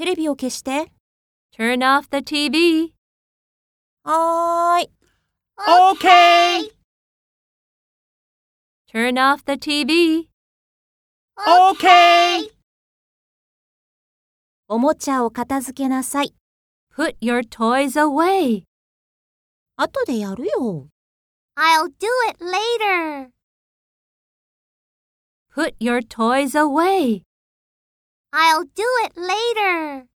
テレビを消して。Turn off the TV. はーい。Okay. Turn off the TV. Okay. おもちゃを片付けなさい。Put your toys away. 後でやるよ。I'll do it later. Put your toys away. I'll do it later.